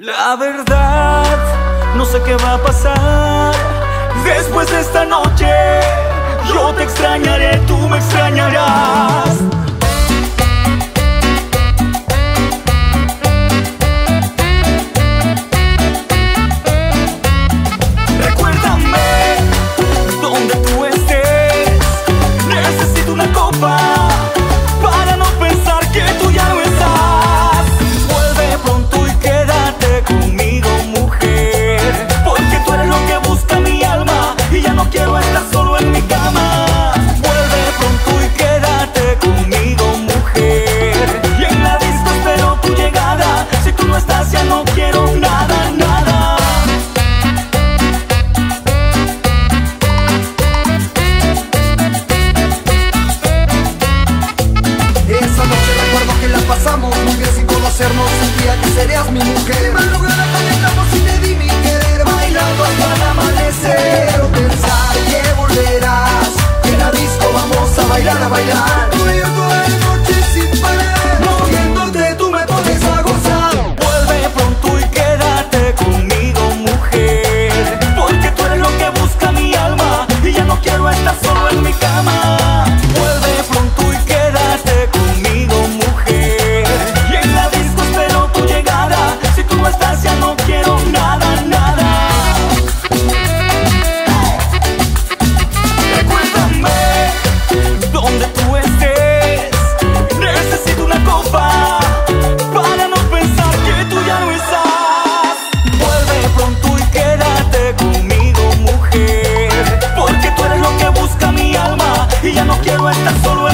La verdad, no sé qué va a pasar después de esta noche. Yo te extrañaré, tú me extrañarás. que la pasamos muy bien sin conocernos. Un día que serías mi mujer. con tú y quédate conmigo, mujer. Porque tú eres lo que busca mi alma y ya no quiero estar solo.